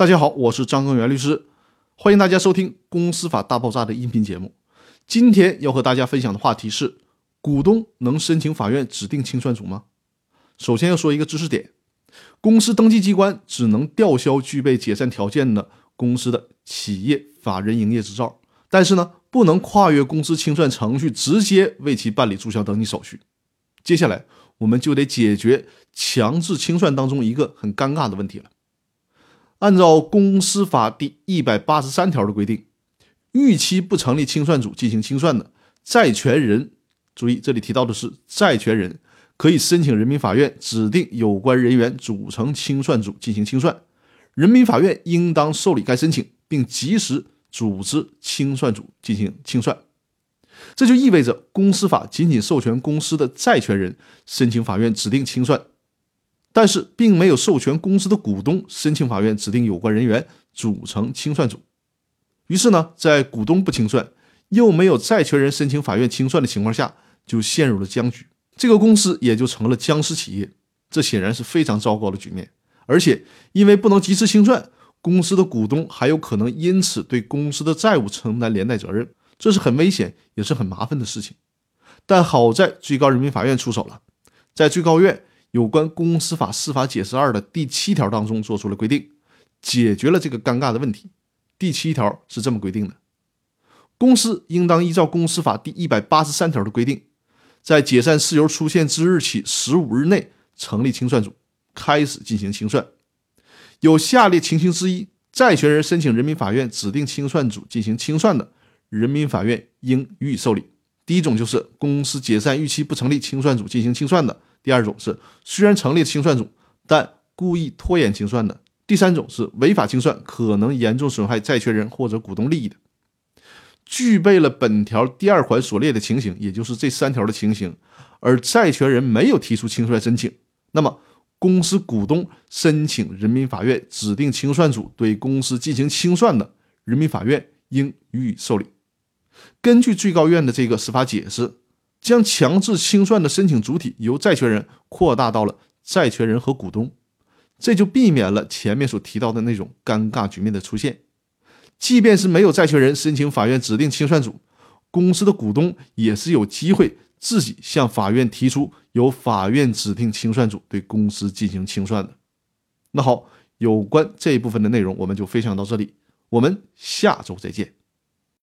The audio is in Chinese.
大家好，我是张根源律师，欢迎大家收听《公司法大爆炸》的音频节目。今天要和大家分享的话题是：股东能申请法院指定清算组吗？首先要说一个知识点：公司登记机关只能吊销具备解散条件的公司的企业法人营业执照，但是呢，不能跨越公司清算程序直接为其办理注销登记手续。接下来，我们就得解决强制清算当中一个很尴尬的问题了。按照公司法第一百八十三条的规定，逾期不成立清算组进行清算的债权人，注意这里提到的是债权人，可以申请人民法院指定有关人员组成清算组进行清算，人民法院应当受理该申请，并及时组织清算组进行清算。这就意味着，公司法仅仅授权公司的债权人申请法院指定清算，但是并没有授权公司的股东申请法院指定有关人员组成清算组。于是呢，在股东不清算，又没有债权人申请法院清算的情况下，就陷入了僵局，这个公司也就成了僵尸企业。这显然是非常糟糕的局面。而且，因为不能及时清算，公司的股东还有可能因此对公司的债务承担连带责任。这是很危险，也是很麻烦的事情，但好在最高人民法院出手了，在最高院有关公司法司法解释二的第七条当中做出了规定，解决了这个尴尬的问题。第七条是这么规定的：公司应当依照公司法第一百八十三条的规定，在解散事由出现之日起十五日内成立清算组，开始进行清算。有下列情形之一，债权人申请人民法院指定清算组进行清算的。人民法院应予以受理。第一种就是公司解散逾期不成立清算组进行清算的；第二种是虽然成立清算组，但故意拖延清算的；第三种是违法清算，可能严重损害债权人或者股东利益的。具备了本条第二款所列的情形，也就是这三条的情形，而债权人没有提出清算申请，那么公司股东申请人民法院指定清算组对公司进行清算的，人民法院应予以受理。根据最高院的这个司法解释，将强制清算的申请主体由债权人扩大到了债权人和股东，这就避免了前面所提到的那种尴尬局面的出现。即便是没有债权人申请法院指定清算组，公司的股东也是有机会自己向法院提出由法院指定清算组对公司进行清算的。那好，有关这一部分的内容，我们就分享到这里，我们下周再见。